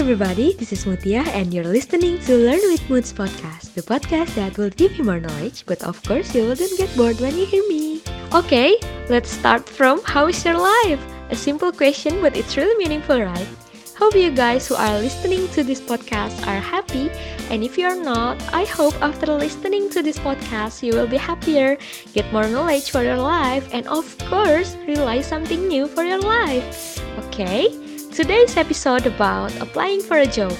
everybody, this is Mutia and you're listening to Learn with Muth's podcast, the podcast that will give you more knowledge, but of course you wouldn't get bored when you hear me. Okay, let's start from how is your life? A simple question, but it's really meaningful, right? Hope you guys who are listening to this podcast are happy. And if you're not, I hope after listening to this podcast, you will be happier, get more knowledge for your life, and of course, realize something new for your life. Okay? Today's episode about applying for a job.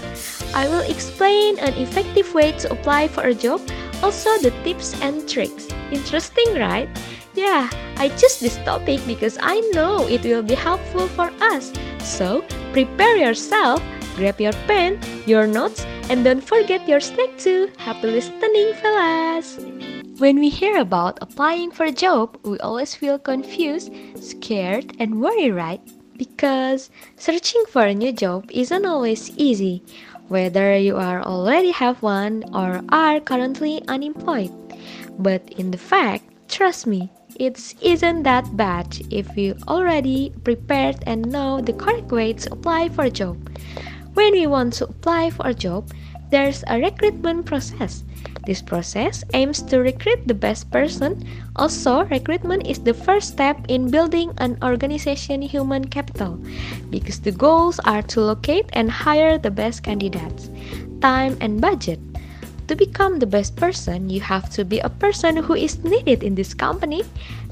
I will explain an effective way to apply for a job, also the tips and tricks. Interesting, right? Yeah, I choose this topic because I know it will be helpful for us. So, prepare yourself, grab your pen, your notes, and don't forget your snack too. Happy listening, fellas! When we hear about applying for a job, we always feel confused, scared, and worried, right? Because searching for a new job isn't always easy, whether you are already have one or are currently unemployed. But in the fact, trust me, it isn't that bad if you already prepared and know the correct way to apply for a job. When we want to apply for a job, there's a recruitment process. This process aims to recruit the best person. Also, recruitment is the first step in building an organization human capital because the goals are to locate and hire the best candidates. Time and budget to become the best person, you have to be a person who is needed in this company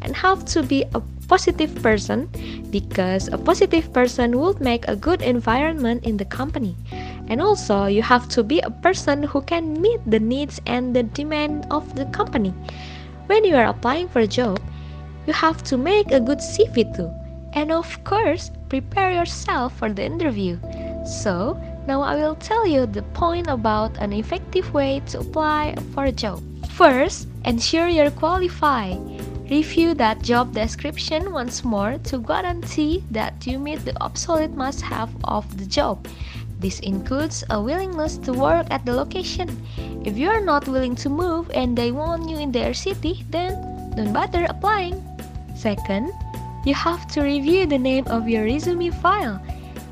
and have to be a positive person because a positive person will make a good environment in the company. And also, you have to be a person who can meet the needs and the demand of the company. When you are applying for a job, you have to make a good CV too. And of course, prepare yourself for the interview. So, now I will tell you the point about an effective way to apply for a job. First, ensure you're qualified. Review that job description once more to guarantee that you meet the absolute must-have of the job. This includes a willingness to work at the location. If you are not willing to move and they want you in their city, then don't bother applying. Second, you have to review the name of your resume file.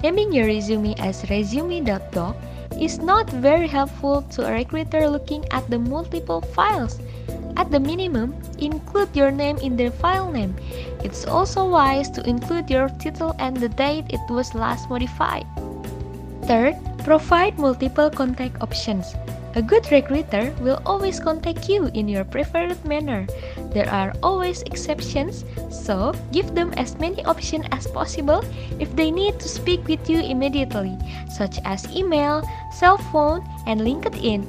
Naming your resume as resume.doc is not very helpful to a recruiter looking at the multiple files. At the minimum, include your name in the file name. It's also wise to include your title and the date it was last modified. Third, provide multiple contact options. A good recruiter will always contact you in your preferred manner. There are always exceptions, so give them as many options as possible if they need to speak with you immediately, such as email, cell phone, and LinkedIn.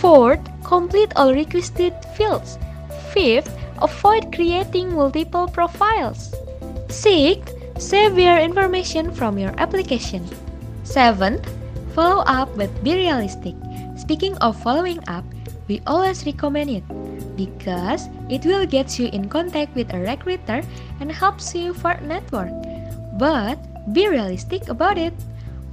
Fourth, complete all requested fields. Fifth, avoid creating multiple profiles. Sixth, save your information from your application. Seventh, follow up but be realistic. Speaking of following up, we always recommend it because it will get you in contact with a recruiter and helps you for network. But be realistic about it.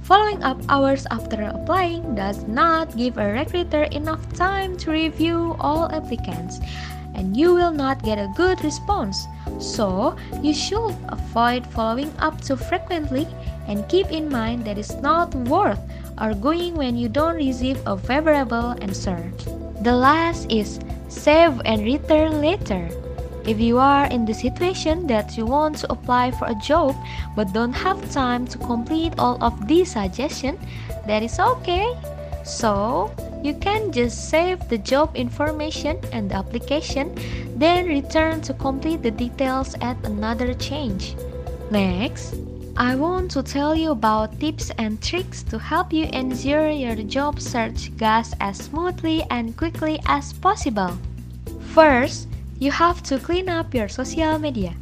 Following up hours after applying does not give a recruiter enough time to review all applicants and you will not get a good response. So, you should avoid following up too frequently and keep in mind that it's not worth arguing when you don't receive a favorable answer. The last is save and return later. If you are in the situation that you want to apply for a job but don't have time to complete all of these suggestions, that is okay. So, you can just save the job information and the application, then return to complete the details at another change. Next, I want to tell you about tips and tricks to help you ensure your job search goes as smoothly and quickly as possible. First, you have to clean up your social media.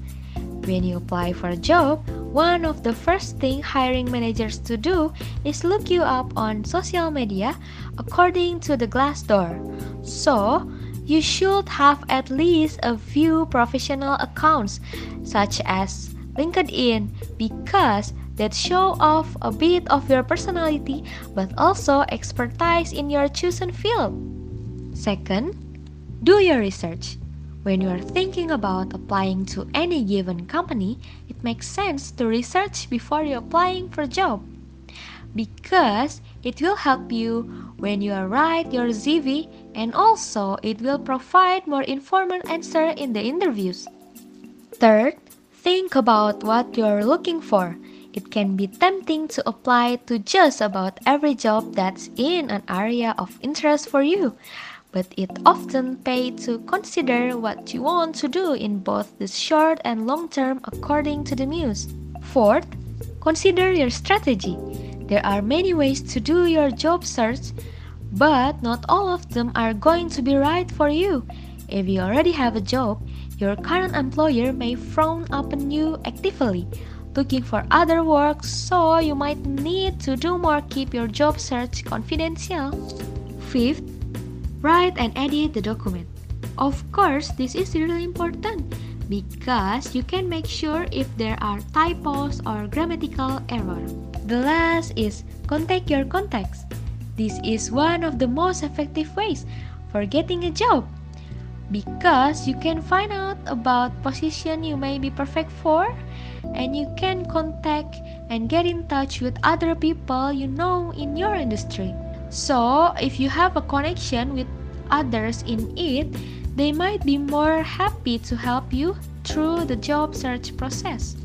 When you apply for a job, one of the first thing hiring managers to do is look you up on social media according to the Glassdoor. So, you should have at least a few professional accounts such as LinkedIn because that show off a bit of your personality but also expertise in your chosen field. Second, do your research. When you are thinking about applying to any given company, it makes sense to research before you applying for a job. because it will help you when you write your CV and also it will provide more informal answer in the interviews. Third, think about what you're looking for. It can be tempting to apply to just about every job that's in an area of interest for you, but it often pays to consider what you want to do in both the short and long term according to the muse. Fourth, consider your strategy. There are many ways to do your job search, but not all of them are going to be right for you. If you already have a job, your current employer may frown upon you actively looking for other work, so you might need to do more keep your job search confidential. Fifth, write and edit the document. Of course, this is really important because you can make sure if there are typos or grammatical error. The last is contact your contacts. This is one of the most effective ways for getting a job because you can find out about position you may be perfect for and you can contact and get in touch with other people you know in your industry. So, if you have a connection with others in it, they might be more happy to help you through the job search process.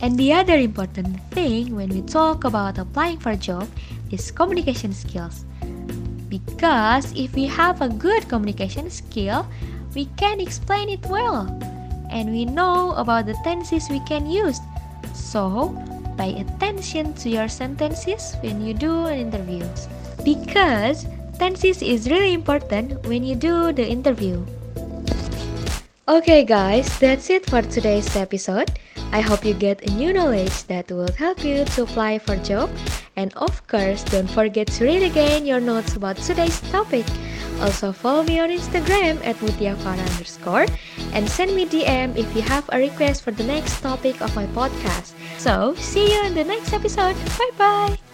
And the other important thing when we talk about applying for a job is communication skills. Because if we have a good communication skill, we can explain it well and we know about the tenses we can use. So, pay attention to your sentences when you do an interview. Because tenses is really important when you do the interview. Okay guys, that's it for today's episode. I hope you get a new knowledge that will help you to apply for job. And of course, don't forget to read again your notes about today's topic. Also follow me on Instagram at mutiafara underscore and send me DM if you have a request for the next topic of my podcast. So, see you in the next episode. Bye bye!